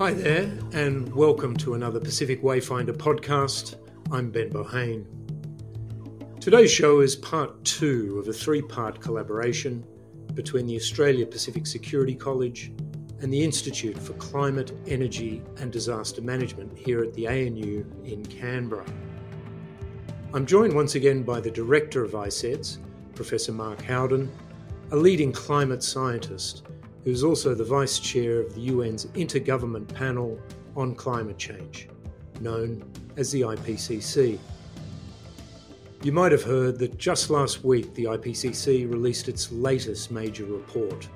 Hi there, and welcome to another Pacific Wayfinder podcast. I'm Ben Bohane. Today's show is part two of a three part collaboration between the Australia Pacific Security College and the Institute for Climate, Energy and Disaster Management here at the ANU in Canberra. I'm joined once again by the Director of ICEDS, Professor Mark Howden, a leading climate scientist who is also the Vice Chair of the UN's Intergovernment Panel on Climate Change, known as the IPCC. You might have heard that just last week the IPCC released its latest major report,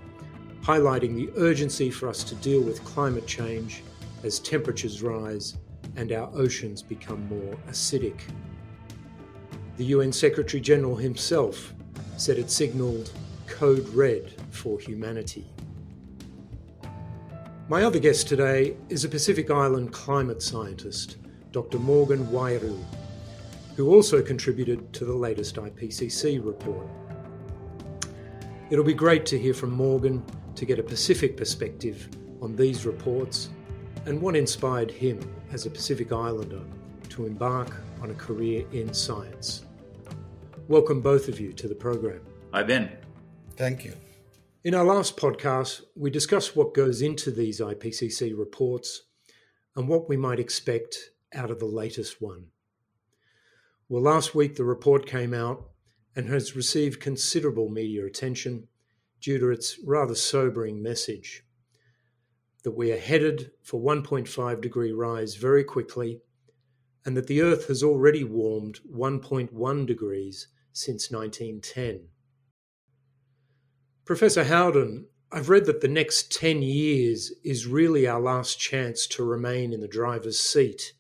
highlighting the urgency for us to deal with climate change as temperatures rise and our oceans become more acidic. The UN Secretary General himself said it signalled code red for humanity. My other guest today is a Pacific Island climate scientist, Dr. Morgan Wairiu who also contributed to the latest IPCC report. It'll be great to hear from Morgan to get a Pacific perspective on these reports and what inspired him as a Pacific Islander to embark on a career in science. Welcome, both of you, to the program. Hi, Ben. Thank you. In our last podcast, we discussed what goes into these IPCC reports and what we might expect out of the latest one. Well, last week the report came out and has received considerable media attention due to its rather sobering message that we are headed for 1.5 degree rise very quickly and that the Earth has already warmed 1.1 degrees since 1910. Professor Howden, I've read that the next 10 years is really our last chance to remain in the driver's seat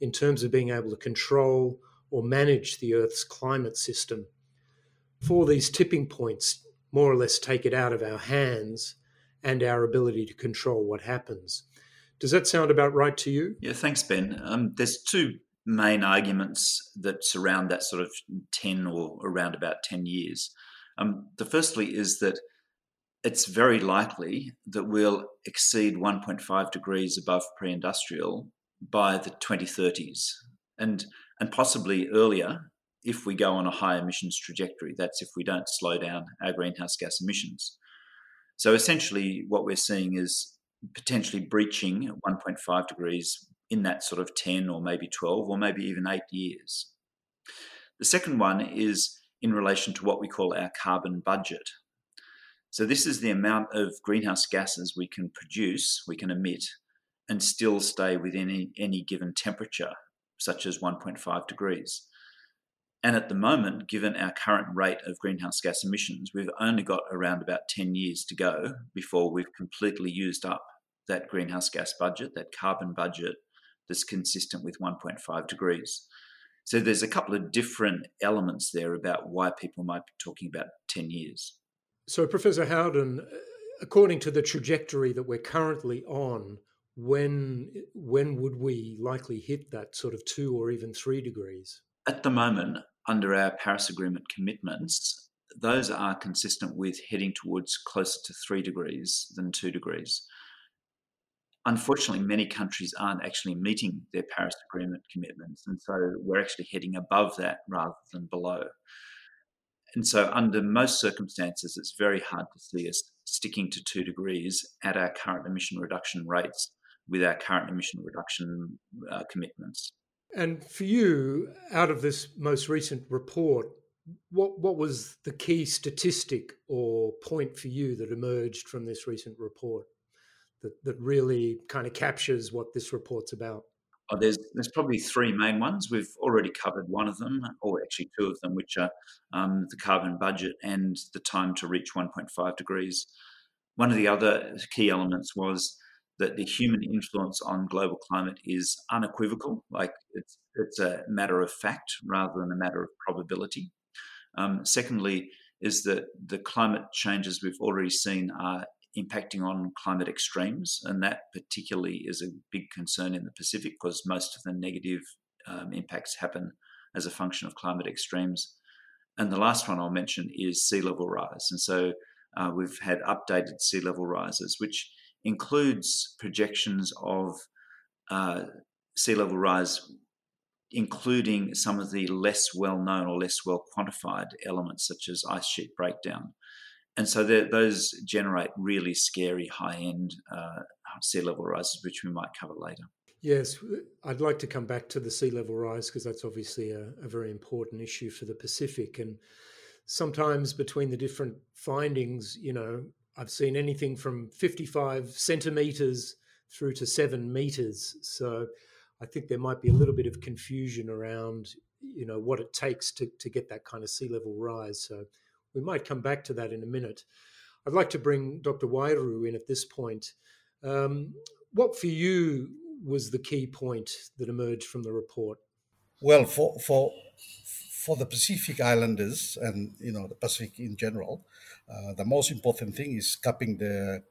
in terms of being able to control or manage the Earth's climate system. For these tipping points, more or less take it out of our hands and our ability to control what happens. Does that sound about right to you? Yeah, thanks, Ben. Um, there's two main arguments that surround that sort of 10 or around about 10 years. Um, the firstly is that it's very likely that we'll exceed 1.5 degrees above pre industrial by the 2030s. And and possibly earlier if we go on a high emissions trajectory. That's if we don't slow down our greenhouse gas emissions. So essentially, what we're seeing is potentially breaching 1.5 degrees in that sort of 10 or maybe 12 or maybe even eight years. The second one is in relation to what we call our carbon budget. So, this is the amount of greenhouse gases we can produce, we can emit, and still stay within any, any given temperature such as 1.5 degrees. And at the moment, given our current rate of greenhouse gas emissions, we've only got around about 10 years to go before we've completely used up that greenhouse gas budget, that carbon budget that's consistent with 1.5 degrees. So there's a couple of different elements there about why people might be talking about 10 years. So, Professor Howden, according to the trajectory that we're currently on, when when would we likely hit that sort of two or even three degrees? At the moment, under our Paris Agreement commitments, those are consistent with heading towards closer to three degrees than two degrees. Unfortunately, many countries aren't actually meeting their Paris Agreement commitments, and so we're actually heading above that rather than below. And so, under most circumstances, it's very hard to see us sticking to two degrees at our current emission reduction rates with our current emission reduction uh, commitments. And for you, out of this most recent report, what what was the key statistic or point for you that emerged from this recent report that, that really kind of captures what this report's about? Oh, there's there's probably three main ones. We've already covered one of them, or actually two of them, which are um, the carbon budget and the time to reach 1.5 degrees. One of the other key elements was that the human influence on global climate is unequivocal, like it's, it's a matter of fact rather than a matter of probability. Um, secondly, is that the climate changes we've already seen are impacting on climate extremes, and that particularly is a big concern in the Pacific because most of the negative um, impacts happen as a function of climate extremes. And the last one I'll mention is sea level rise. And so uh, we've had updated sea level rises, which includes projections of uh, sea level rise, including some of the less well known or less well quantified elements, such as ice sheet breakdown. And so those generate really scary high end uh, sea level rises, which we might cover later. Yes, I'd like to come back to the sea level rise because that's obviously a, a, very important issue for the Pacific. And sometimes between the different findings, you know, I've seen anything from 55 centimeters through to seven meters. So I think there might be a little bit of confusion around, you know, what it takes to, to get that kind of sea level rise. So we might come back to that in a minute. I'd like to bring Dr. Wairiu in at this point. Um, what for you was the key point that emerged from the report? Well, for for for the Pacific Islanders and you know the Pacific in general, uh, the most important thing is capping the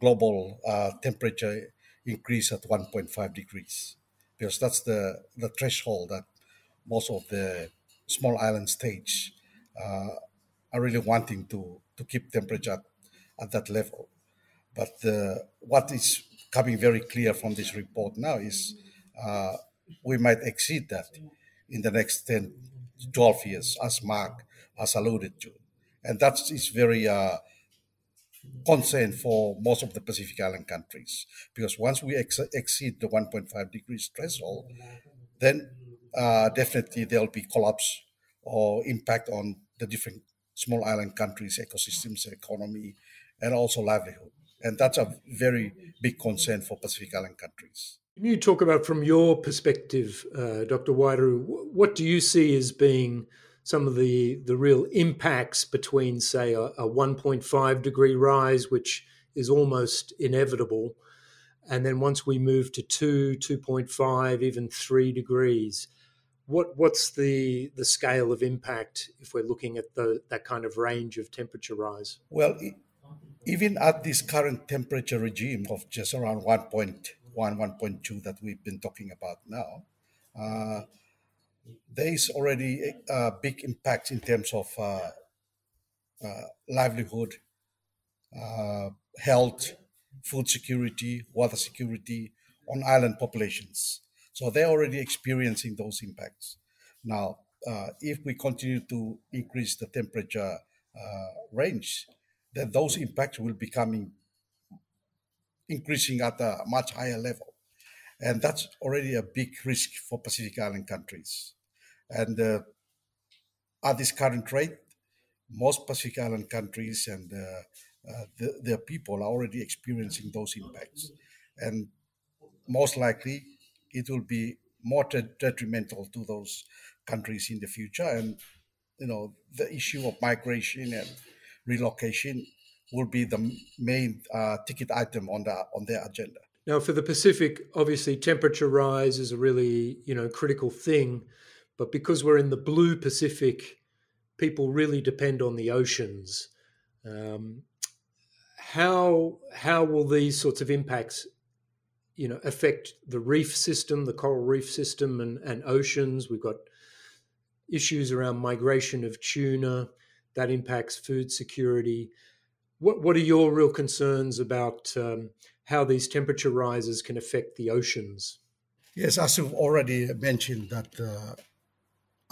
global uh, temperature increase at 1.5 degrees because that's the the threshold that most of the small island states uh, are really wanting to to keep temperature at, at that level. But uh, what is coming very clear from this report now is uh, we might exceed that in the next 10, 12 years, as Mark has alluded to. And that is very uh, concern for most of the Pacific Island countries, because once we ex- exceed the 1.5 degrees threshold, then uh, definitely there'll be collapse or impact on the different small island countries' ecosystems, economy, and also livelihood. And that's a very big concern for Pacific Island countries. Can you talk about, from your perspective, uh, Dr. Wairiu, what do you see as being some of the, the real impacts between, say, a, a 1.5 degree rise, which is almost inevitable, and then once we move to 2, 2.5, even 3 degrees? What, what's the, the scale of impact if we're looking at the, that kind of range of temperature rise? Well, even at this current temperature regime of just around 1.1, 1.2 that we've been talking about now, uh, there is already a, big impact in terms of uh, uh, livelihood, uh, health, food security, water security on island populations. So they're already experiencing those impacts. Now, uh, if we continue to increase the temperature uh, range, then those impacts will be coming increasing at a much higher level. And that's already a big risk for Pacific Island countries. And uh, at this current rate, most Pacific Island countries and uh, uh, the, their people are already experiencing those impacts. And most likely, it will be more detrimental to those countries in the future. And, you know, the issue of migration and relocation will be the main uh, ticket item on the on their agenda. Now, for the Pacific, obviously temperature rise is a really you know critical thing, but because we're in the blue Pacific, people really depend on the oceans. Um, how how will these sorts of impacts, you know, affect the reef system, the coral reef system, and and oceans? We've got issues around migration of tuna that impacts food security. What what are your real concerns about um, how these temperature rises can affect the oceans? Yes, as you've already mentioned, that uh,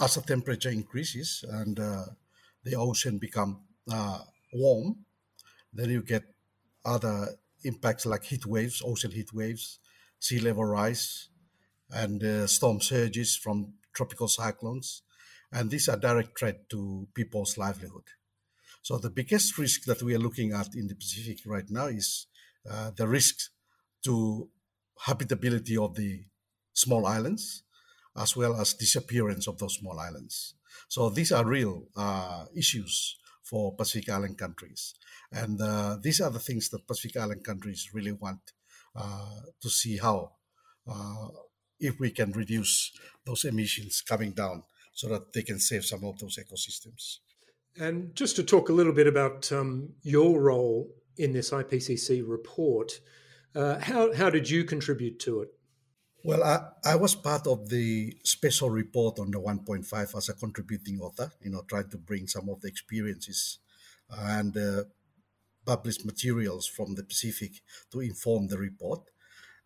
as the temperature increases and uh, the ocean become uh, warm, then you get other impacts like heat waves, ocean heat waves, sea level rise, and uh, storm surges from tropical cyclones, and these are direct threat to people's livelihood. So the biggest risk that we are looking at in the Pacific right now is uh, the risk to habitability of the small islands, as well as disappearance of those small islands. So these are real uh, issues for Pacific Island countries, and uh, these are the things that Pacific Island countries really want uh, to see how uh, if we can reduce those emissions coming down so that they can save some of those ecosystems. And just to talk a little bit about um, your role in this IPCC report, uh, how, how did you contribute to it? Well, I, I was part of the special report on the 1.5 as a contributing author, you know, trying to bring some of the experiences. And uh, published materials from the Pacific to inform the report.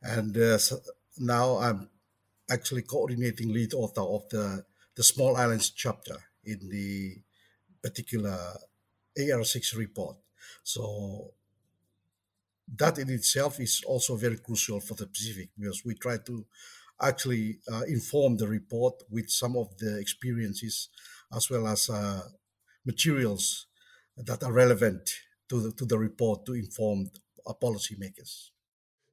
And uh, so now I'm actually coordinating lead author of the, the Small Islands chapter in the particular AR6 report. So that in itself is also very crucial for the Pacific because we try to actually uh, inform the report with some of the experiences as well as uh, materials that are relevant to the, to the report to inform our policymakers.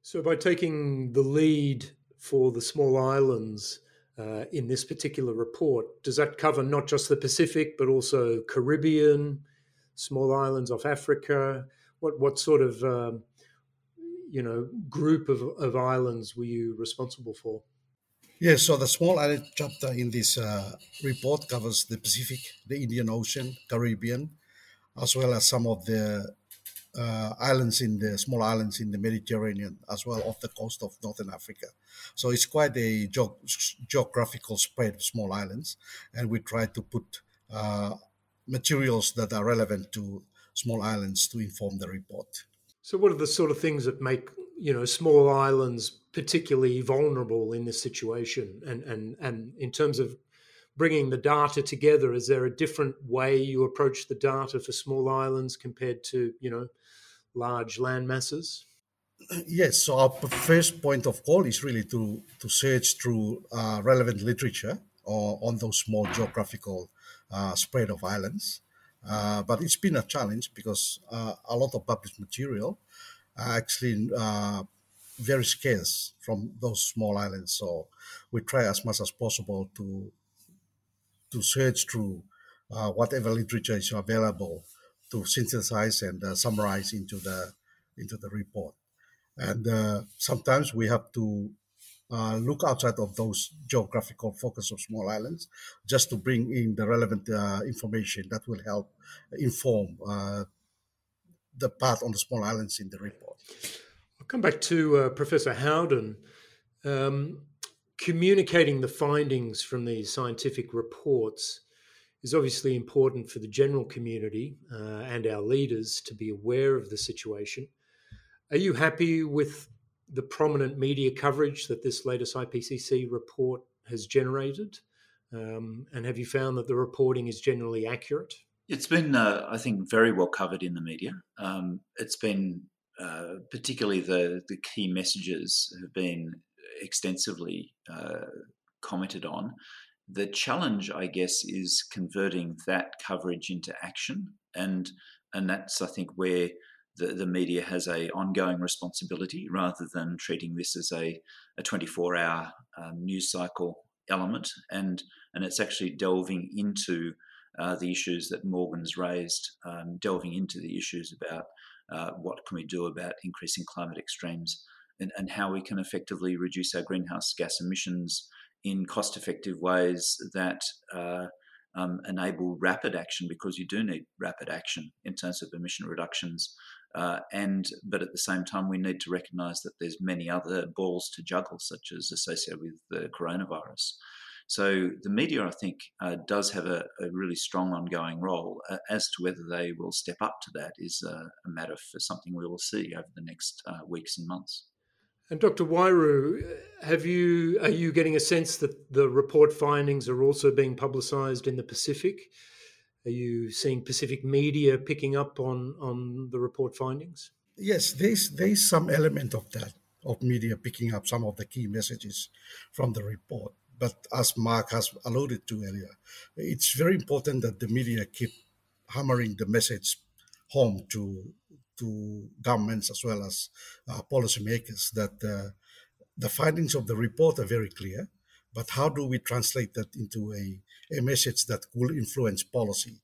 So, by taking the lead for the small islands uh, in this particular report, does that cover not just the Pacific but also Caribbean, small islands off Africa? What what sort of um, you know group of, of islands were you responsible for? Yes, so the small island chapter in this uh, report covers the Pacific, the Indian Ocean, Caribbean, as well as some of the uh, islands in the small islands in the Mediterranean, as well off the coast of Northern Africa. So it's quite a ge- geographical spread of small islands, and we try to put uh, materials that are relevant to small islands to inform the report. So, what are the sort of things that make you know small islands particularly vulnerable in this situation? And and and in terms of bringing the data together, is there a different way you approach the data for small islands compared to you know large land masses? Yes. So our first point of call is really to to search through uh, relevant literature or on those small geographical uh, spread of islands uh, but it's been a challenge because uh, a lot of published material are actually uh, very scarce from those small islands. So we try as much as possible to to search through uh, whatever literature is available to synthesize and uh, summarize into the into the report. And sometimes we have to uh, look outside of those geographical focus of small islands just to bring in the relevant uh, information that will help inform uh, the part on the small islands in the report. I'll come back to uh, Professor Howden. Um, communicating the findings from these scientific reports is obviously important for the general community uh, and our leaders to be aware of the situation. Are you happy with the prominent media coverage that this latest IPCC report has generated? Um, and have you found that the reporting is generally accurate? It's been, uh, I think, very well covered in the media. Um, it's been uh, particularly the the key messages have been extensively uh, commented on. The challenge, I guess, is converting that coverage into action, and and that's I think where the, the media has a ongoing responsibility rather than treating this as a, a 24 hour um, news cycle element. And, and it's actually delving into uh, the issues that Morgan's raised, um, delving into the issues about uh, what can we do about increasing climate extremes and, and how we can effectively reduce our greenhouse gas emissions in cost effective ways that uh, um, enable rapid action because you do need rapid action in terms of emission reductions uh, and but at the same time, we need to recognise that there's many other balls to juggle, such as associated with the coronavirus. So the media, I think, uh, does have a, a, really strong ongoing role. Uh, as to whether they will step up to that is a matter for something we will see over the next uh, weeks and months. And Dr. Wairiu, have you are you getting a sense that the report findings are also being publicised in the Pacific? Are you seeing Pacific media picking up on, on the report findings? Yes, there's, there's some element of that, of media picking up some of the key messages from the report. But as Mark has alluded to earlier, it's very important that the media keep hammering the message home to to governments as well as uh, policymakers that uh, the findings of the report are very clear. But how do we translate that into a a message that will influence policy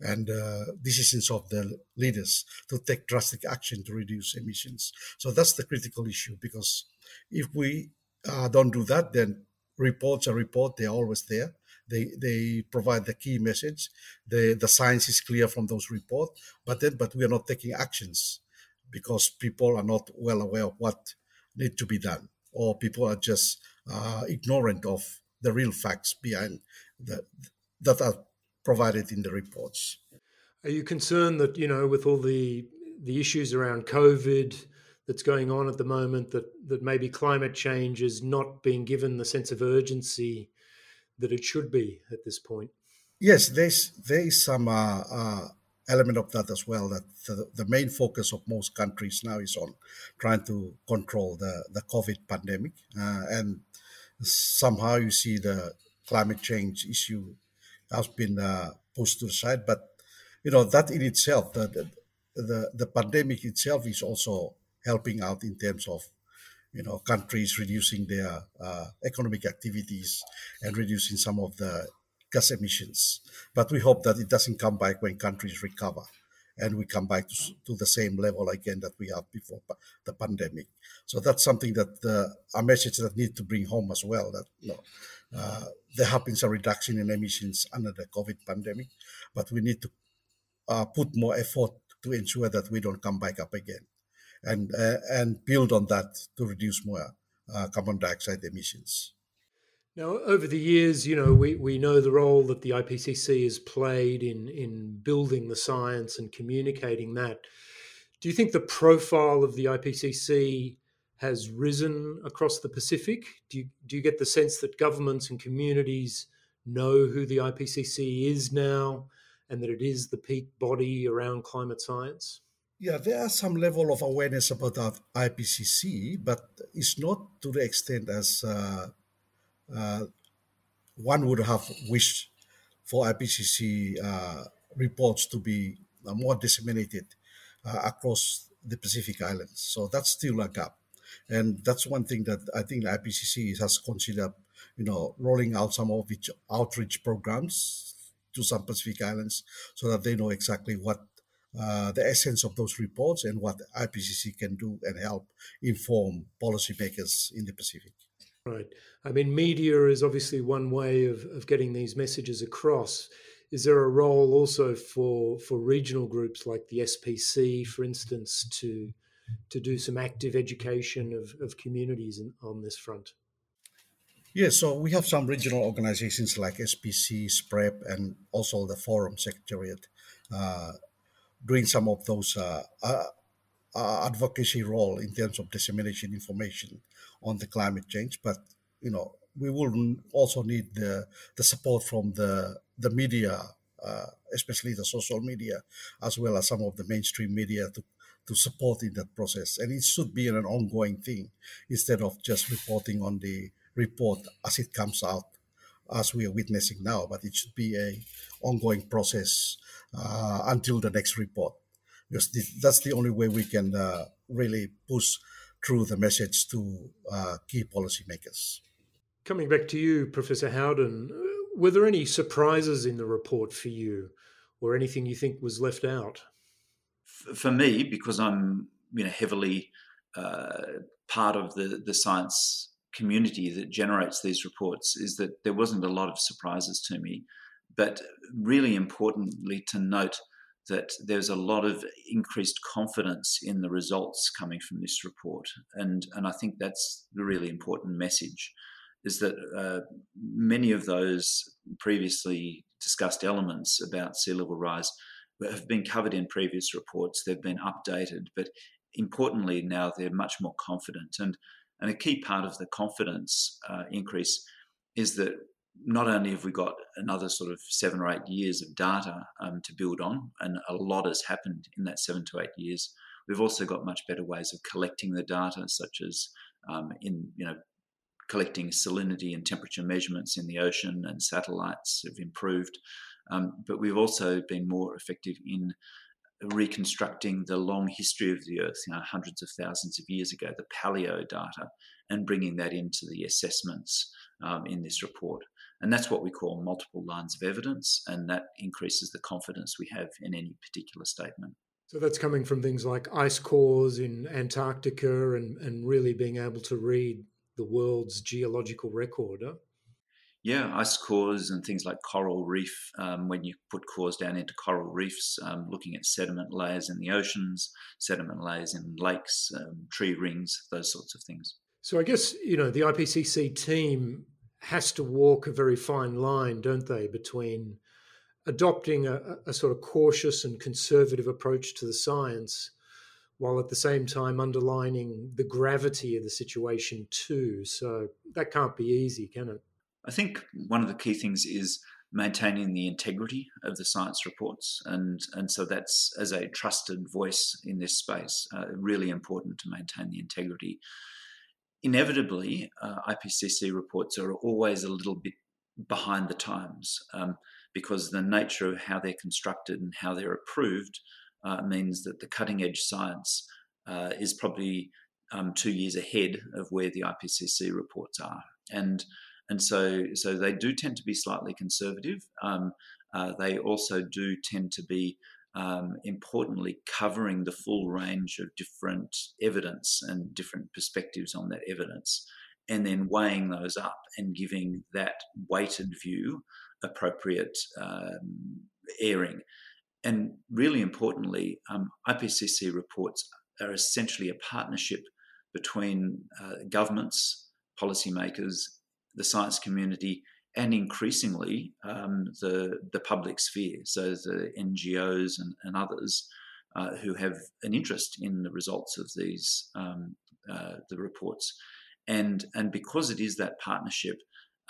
and uh, decisions of the leaders to take drastic action to reduce emissions. So that's the critical issue because if we uh, don't do that, then reports are report, they're always there. They, they provide the key message. The, the science is clear from those reports, but then but we are not taking actions because people are not well aware of what need to be done, or people are just uh, ignorant of the real facts behind that that are provided in the reports. Are you concerned that you know with all the the issues around COVID that's going on at the moment, that that maybe climate change is not being given the sense of urgency that it should be at this point. Yes, there's there is some uh, uh, element of that as well. That the, the main focus of most countries now is on trying to control the the COVID pandemic, uh, and somehow you see the climate change issue has been uh, pushed to the side. But you know that in itself, the, the the pandemic itself is also helping out in terms of you know countries reducing their uh, economic activities and reducing some of the gas emissions. But we hope that it doesn't come back when countries recover and we come back to, to the same level again that we had before the pandemic. So that's something that uh, a message that need to bring home as well. That you know, uh, there have been some reduction in emissions under the COVID pandemic, but we need to uh, put more effort to ensure that we don't come back up again, and uh, and build on that to reduce more uh, carbon dioxide emissions. Now, over the years, you know, we, we know the role that the IPCC has played in, in building the science and communicating that. Do you think the profile of the IPCC has risen across the Pacific? Do you, do you get the sense that governments and communities know who the IPCC is now and that it is the peak body around climate science? Yeah, there are some level of awareness about IPCC, but it's not to the extent as uh, one would have wished for IPCC uh, reports to be uh, more disseminated uh, across the Pacific Islands. So that's still a gap. And that's one thing that I think the IPCC has considered, you know, rolling out some of its outreach programs to some Pacific Islands so that they know exactly what uh, the essence of those reports and what IPCC can do and help inform policymakers in the Pacific. Right. I mean, media is obviously one way of, of getting these messages across. Is there a role also for for regional groups like the SPC, for instance, to to do some active education of, of communities in, on this front? Yes, so we have some regional organizations like SPC, SPREP, and also the Forum Secretariat uh, doing some of those uh, uh, uh advocacy role in terms of dissemination information on the climate change. But you know, we will also need the the support from the the media, uh, especially the social media, as well as some of the mainstream media to to support in that process. And it should be an ongoing thing instead of just reporting on the report as it comes out, as we are witnessing now. But it should be a ongoing process uh, until the next report, because this, that's the only way we can uh, really push through the message to uh, key policymakers. Coming back to you, Professor Howden, uh, were there any surprises in the report for you, or anything you think was left out? For me, because I'm you know heavily uh, part of the the science community that generates these reports, is that there wasn't a lot of surprises to me. But really importantly to note that there's a lot of increased confidence in the results coming from this report. And, and I think that's the really important message is that uh, many of those previously discussed elements about sea level rise have been covered in previous reports. They've been updated, but importantly, now they're much more confident. And, and a key part of the confidence uh, increase is that not only have we got another sort of seven or eight years of data um, to build on, and a lot has happened in that seven to eight years, we've also got much better ways of collecting the data, such as um, in you know collecting salinity and temperature measurements in the ocean, and satellites have improved. Um, but we've also been more effective in reconstructing the long history of the Earth, you know, hundreds of thousands of years ago, the paleo data, and bringing that into the assessments um, in this report. And that's what we call multiple lines of evidence, and that increases the confidence we have in any particular statement. So that's coming from things like ice cores in Antarctica and, and really being able to read the world's geological record. Huh? Yeah, ice cores and things like coral reef. Um, when you put cores down into coral reefs, um, looking at sediment layers in the oceans, sediment layers in lakes, um, tree rings, those sorts of things. So I guess you know the IPCC team has to walk a very fine line, don't they, between adopting a, a, sort of cautious and conservative approach to the science, while at the same time underlining the gravity of the situation too. So that can't be easy, can it? I think one of the key things is maintaining the integrity of the science reports, and and so that's as a trusted voice in this space, uh, really important to maintain the integrity. Inevitably, uh, IPCC reports are always a little bit behind the times um, because the nature of how they're constructed and how they're approved uh, means that the cutting edge science uh, is probably um, two years ahead of where the IPCC reports are, and and so so they do tend to be slightly conservative. Um, uh, they also do tend to be um, importantly covering the full range of different evidence and different perspectives on that evidence, and then weighing those up and giving that weighted view appropriate um, airing. And really importantly, um, IPCC reports are essentially a partnership between uh, governments, policymakers, the science community, and increasingly um, the the public sphere, so the NGOs and, and others uh, who have an interest in the results of these um, uh, the reports, and and because it is that partnership,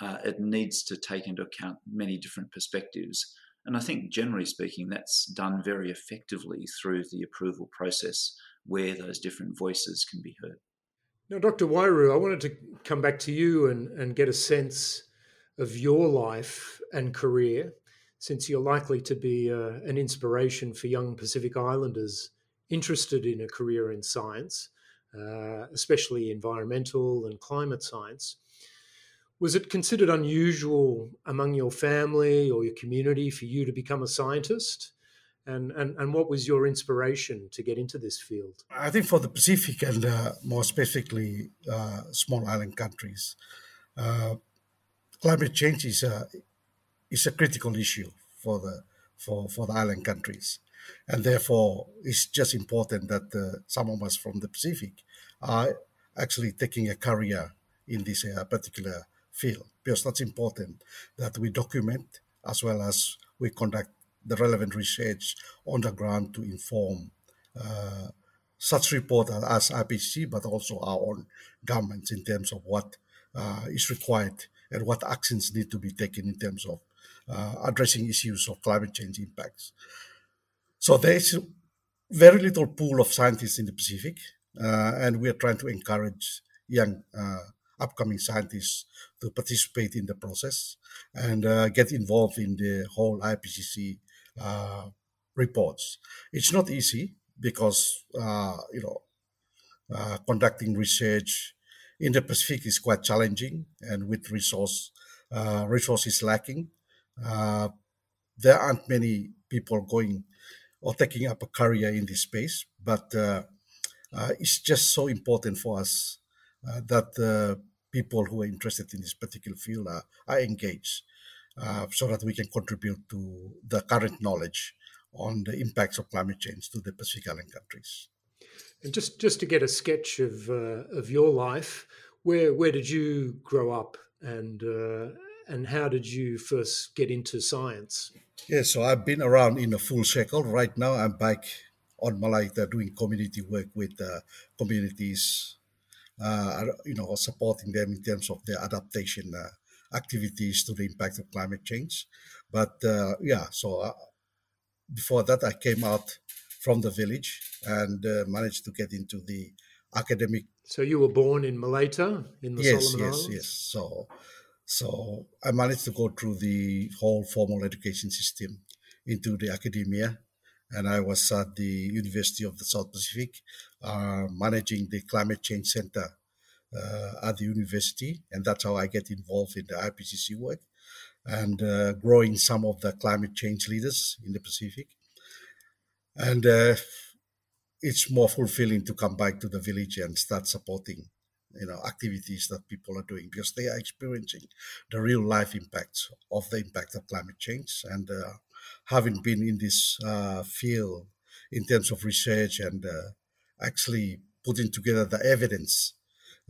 uh, it needs to take into account many different perspectives. And I think, generally speaking, that's done very effectively through the approval process, where those different voices can be heard. Now, Dr. Wairiu, I wanted to come back to you and, and get a sense of your life and career, since you're likely to be uh, an inspiration for young Pacific Islanders interested in a career in science, uh, especially environmental and climate science. Was it considered unusual among your family or your community for you to become a scientist? And, and, and what was your inspiration to get into this field? I think for the Pacific and uh, more specifically uh, small island countries, uh, climate change is a, is a critical issue for the, for, for the island countries. And therefore, it's just important that uh, some of us from the Pacific are actually taking a career in this uh, particular field because that's important that we document as well as we conduct the relevant research on the ground to inform uh, such report as IPCC, but also our own governments in terms of what uh, is required and what actions need to be taken in terms of uh, addressing issues of climate change impacts. So there is very little pool of scientists in the Pacific, uh, and we are trying to encourage young uh, upcoming scientists to participate in the process and uh, get involved in the whole IPCC uh, reports. It's not easy because you know conducting research in the Pacific is quite challenging, and with resource uh, resources lacking, uh, there aren't many people going or taking up a career in this space. But uh, it's just so important for us that people who are interested in this particular field are, are engaged uh, so that we can contribute to the current knowledge on the impacts of climate change to the Pacific Island countries. And just, just to get a sketch of uh, of your life, where where did you grow up, and uh, and how did you first get into science? Yeah, so I've been around in a full circle. Right now, I'm back on Malaita doing community work with uh, communities, uh, you know, supporting them in terms of their adaptation uh, activities to the impact of climate change. But uh, yeah, so uh, before that, I came out from the village and uh, managed to get into the academic. So you were born in Malaita in the yes, Solomon yes, Islands? yes. So, so I managed to go through the whole formal education system into the academia, and I was at the University of the South Pacific, uh, managing the Climate Change Center uh, at the university, and that's how I get involved in the IPCC work and uh, growing some of the climate change leaders in the Pacific. And uh, it's more fulfilling to come back to the village and start supporting you know activities that people are doing because they are experiencing the real life impacts of the impact of climate change and uh, having been in this uh, field in terms of research and uh, actually putting together the evidence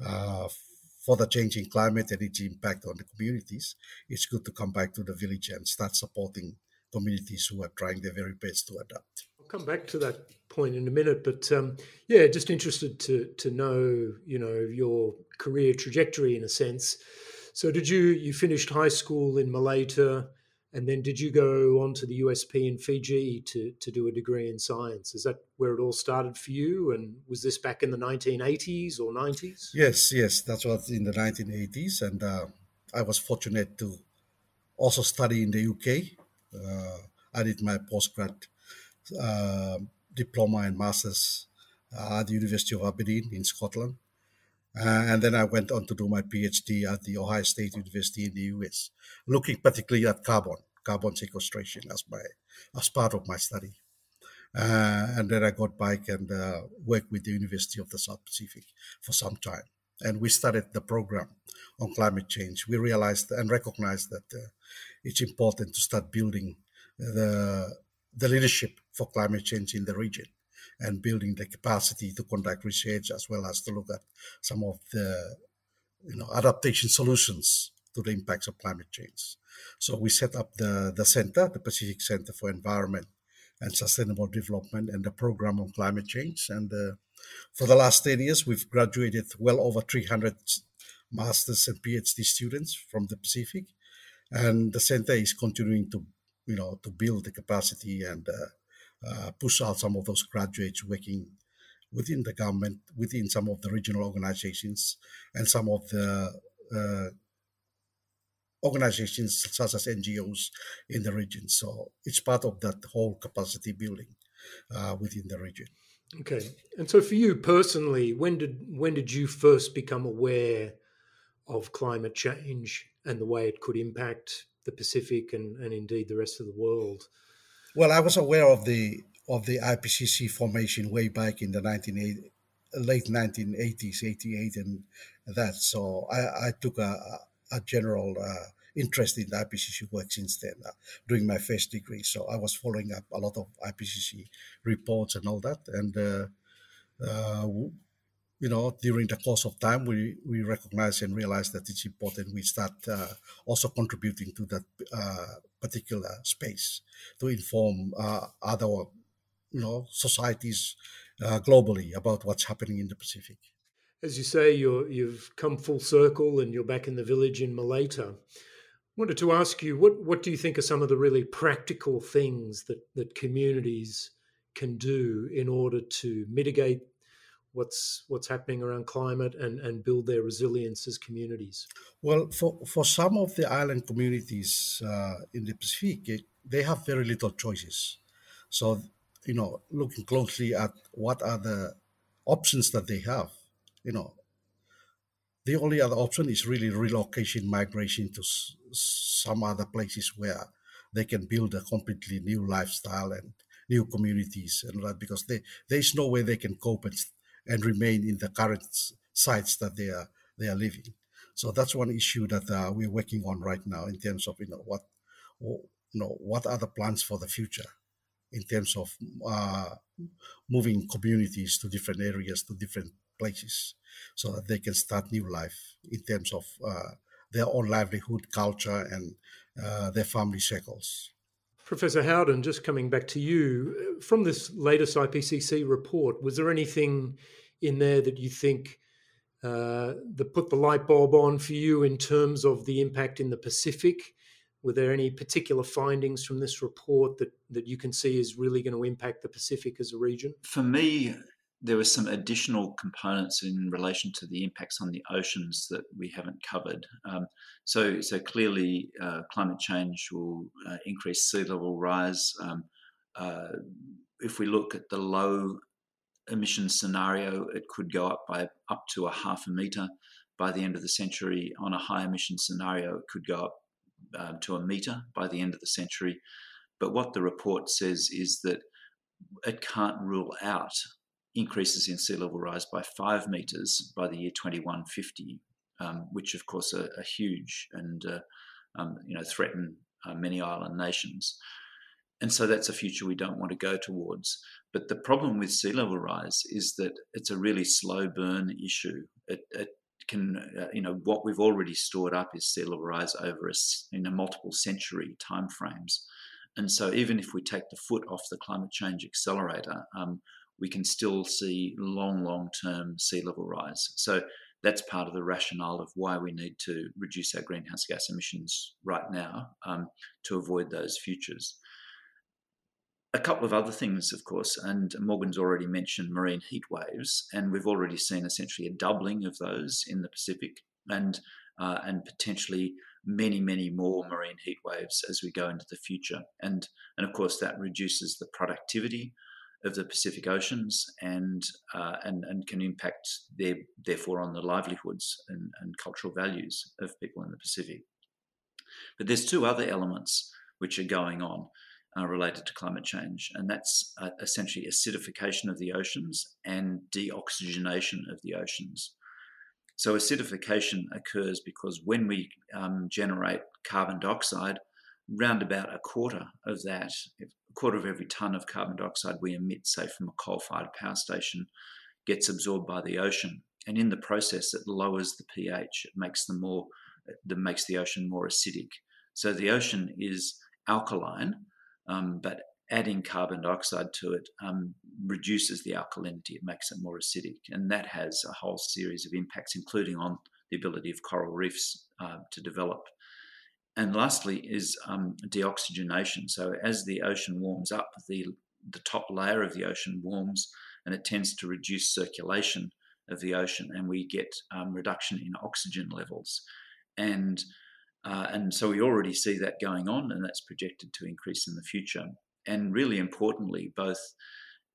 uh, for the changing climate and its impact on the communities, it's good to come back to the village and start supporting communities who are trying their very best to adapt. Come back to that point in a minute, but um, yeah, just interested to to know, you know, your career trajectory in a sense. So, did you you finished high school in Malaita, and then did you go on to the USP in Fiji to to do a degree in science? Is that where it all started for you? And was this back in the 1980s or 90s? Yes, yes, that was in the 1980s, and uh, I was fortunate to also study in the UK. Uh, I did my postgrad diploma and masters uh, at the University of Aberdeen in Scotland. Uh, and then I went on to do my PhD at the Ohio State University in the US, looking particularly at carbon, carbon sequestration as my as part of my study. Uh, and then I got back and uh, worked with the University of the South Pacific for some time. And we started the program on climate change. We realized and recognized that uh, it's important to start building the the leadership for climate change in the region and building the capacity to conduct research as well as to look at some of the you know adaptation solutions to the impacts of climate change. So we set up the, the center, the Pacific Center for Environment and Sustainable Development and the program on climate change. And uh, for the last 10 years, we've graduated well over 300 master's and PhD students from the Pacific. And the center is continuing to you know, to build the capacity and uh, uh, push out some of those graduates working within the government, within some of the regional organizations, and some of the uh, organizations such as NGOs in the region. So it's part of that whole capacity building uh, within the region. Okay, and so for you personally, when did when did you first become aware of climate change and the way it could impact the Pacific and, and indeed the rest of the world? Well, I was aware of the of the IPCC formation way back in the 1980, late 1980s, 88, and that. So I, I took a, a general uh, interest in the IPCC work since then, uh, during my first degree. So I was following up a lot of IPCC reports and all that. And uh, uh you know, during the course of time, we, we recognize and realize that it's important we start uh, also contributing to that uh, particular space to inform uh, other, you know, societies uh, globally about what's happening in the Pacific. As you say, you're, you've come full circle and you're back in the village in Malaita. Wanted to ask you, what, what do you think are some of the really practical things that, that communities can do in order to mitigate what's what's happening around climate and, and build their resilience as communities? Well, for, for some of the island communities uh, in the Pacific, they have very little choices. So, you know, looking closely at what are the options that they have, you know, the only other option is really relocation, migration to s- some other places where they can build a completely new lifestyle and new communities and that because they, there's no way they can cope and and remain in the current sites that they are they are living. So that's one issue that uh, we're working on right now in terms of you know what you know what are the plans for the future in terms of uh, moving communities to different areas to different places so that they can start new life in terms of uh, their own livelihood, culture, and uh, their family circles. Professor Howden, just coming back to you, from this latest IPCC report, was there anything in there that you think uh, that put the light bulb on for you in terms of the impact in the Pacific? Were there any particular findings from this report that, that you can see is really going to impact the Pacific as a region? For me, there were some additional components in relation to the impacts on the oceans that we haven't covered. Um, so, so clearly, uh, climate change will uh, increase sea level rise. Um, uh, if we look at the low emission scenario, it could go up by up to a half a meter by the end of the century. On a high emission scenario, it could go up um, to a meter by the end of the century. But what the report says is that it can't rule out increases in sea level rise by five meters by the year 2150, um, which of course are, are huge and uh, um, you know threaten uh, many island nations. And so that's a future we don't want to go towards. But the problem with sea level rise is that it's a really slow burn issue. It, it can, uh, you know, what we've already stored up is sea level rise over a, in a multiple century timeframes. And so, even if we take the foot off the climate change accelerator, um, we can still see long, long term sea level rise. So, that's part of the rationale of why we need to reduce our greenhouse gas emissions right now um, to avoid those futures. A couple of other things, of course, and Morgan's already mentioned marine heat waves, and we've already seen essentially a doubling of those in the Pacific, and uh, and potentially many, many more marine heat waves as we go into the future. And and of course that reduces the productivity of the Pacific Oceans and uh, and and can impact their therefore on the livelihoods and, and cultural values of people in the Pacific. But there's two other elements which are going on uh, related to climate change, and that's uh, essentially acidification of the oceans and deoxygenation of the oceans. So acidification occurs because when we um, generate carbon dioxide, round about a quarter of that, quarter of every ton of carbon dioxide we emit, say from a coal-fired power station, gets absorbed by the ocean, and in the process, it lowers the pH. It makes the more, that makes the ocean more acidic. So the ocean is alkaline, um, but adding carbon dioxide to it um, reduces the alkalinity. It makes it more acidic, and that has a whole series of impacts, including on the ability of coral reefs uh, to develop. And lastly is um, deoxygenation. So as the ocean warms up, the the top layer of the ocean warms, and it tends to reduce circulation of the ocean, and we get um, reduction in oxygen levels, and uh, and so we already see that going on, and that's projected to increase in the future. And really importantly, both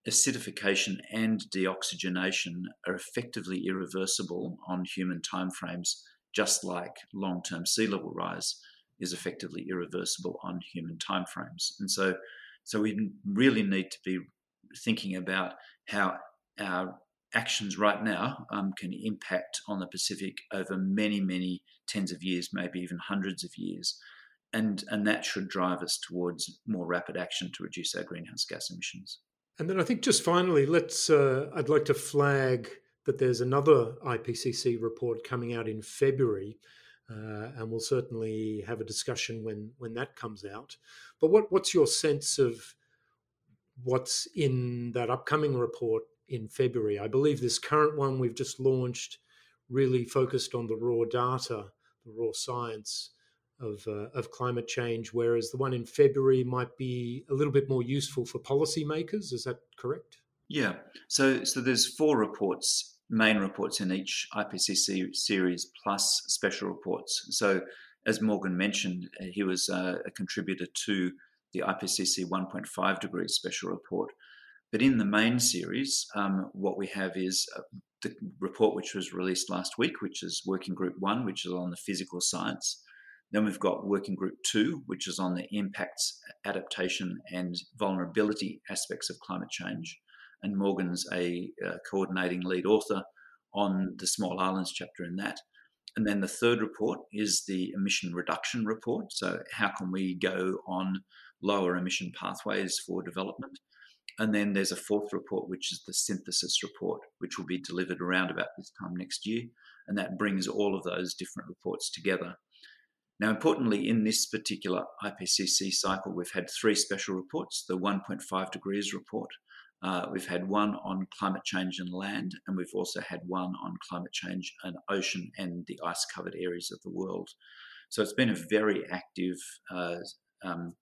acidification and deoxygenation are effectively irreversible on human timeframes, just like long term sea level rise is effectively irreversible on human timeframes. And so, so we really need to be thinking about how our actions right now um, can impact on the Pacific over many, many tens of years, maybe even hundreds of years. And, and that should drive us towards more rapid action to reduce our greenhouse gas emissions. And then I think just finally, let's. Uh, I'd like to flag that there's another IPCC report coming out in February, and we'll certainly have a discussion when when that comes out. But what what's your sense of what's in that upcoming report in February? I believe this current one we've just launched really focused on the raw data, the raw science of, uh, of climate change, whereas the one in February might be a little bit more useful for policymakers. Is that correct? Yeah. So, so there's four reports, main reports in each IPCC series, plus special reports. So, as Morgan mentioned, uh, he was uh, a contributor to the IPCC 1.5 degrees special report. But in the main series, um, what we have is uh, the report which was released last week, which is Working Group 1, which is on the physical science. Then we've got Working Group 2, which is on the impacts, adaptation, and vulnerability aspects of climate change. And Morgan's a, a coordinating lead author on the Small Islands chapter in that. And then the third report is the emission reduction report. So, how can we go on lower emission pathways for development? And then there's a fourth report, which is the synthesis report, which will be delivered around about this time next year. And that brings all of those different reports together. Now, importantly, in this particular IPCC cycle, we've had three special reports the 1.5 degrees report, uh, we've had one on climate change and land, and we've also had one on climate change and ocean and the ice covered areas of the world. So it's been a very active uh, um,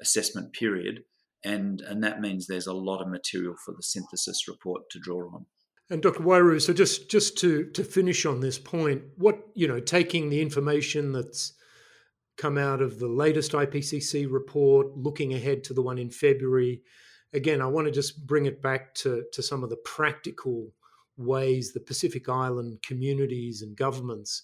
assessment period, and, and that means there's a lot of material for the synthesis report to draw on. And Dr. Wairiu, so just just to to finish on this point, what you know, taking the information that's come out of the latest IPCC report, looking ahead to the one in February. Again, I want to just bring it back to, to some of the practical ways the Pacific Island communities and governments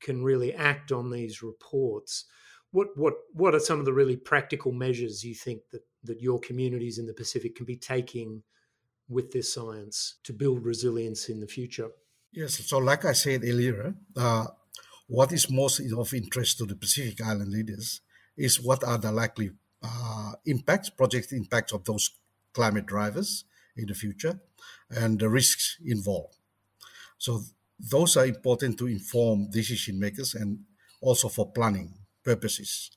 can really act on these reports. What what what are some of the really practical measures you think that that your communities in the Pacific can be taking with this science to build resilience in the future? Yes. So, like I said earlier, uh, what is most of interest to the Pacific Island leaders is what are the likely uh, impacts, project impacts of those climate drivers in the future, and the risks involved. So those are important to inform decision makers and also for planning purposes.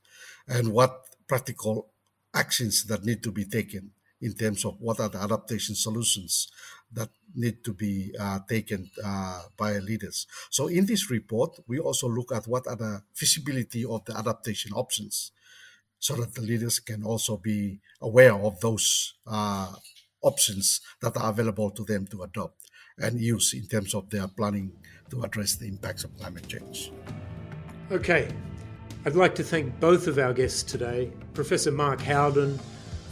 And what practical actions that need to be taken in terms of what are the adaptation solutions that need to be uh, taken uh, by leaders. So in this report, we also look at what are the feasibility of the adaptation options so that the leaders can also be aware of those uh, options that are available to them to adopt and use in terms of their planning to address the impacts of climate change. Okay, I'd like to thank both of our guests today Professor Mark Howden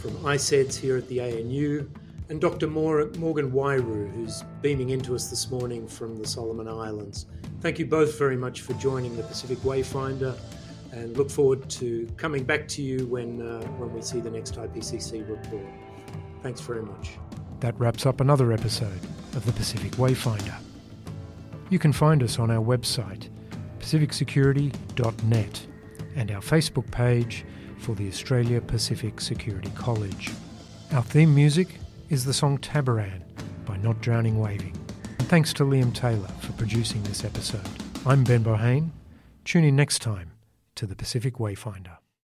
from ICEDS here at the ANU and Dr. Morgan Wairiu, who's beaming into us this morning from the Solomon Islands. Thank you both very much for joining the Pacific Wayfinder and look forward to coming back to you when, uh, when we see the next IPCC report. Thanks very much. That wraps up another episode of the Pacific Wayfinder. You can find us on our website, pacificsecurity.net, and our Facebook page for the Australia Pacific Security College. Our theme music is the song Tabaran by Not Drowning Waving. And thanks to Liam Taylor for producing this episode. I'm Ben Bohane. Tune in next time to the Pacific Wayfinder.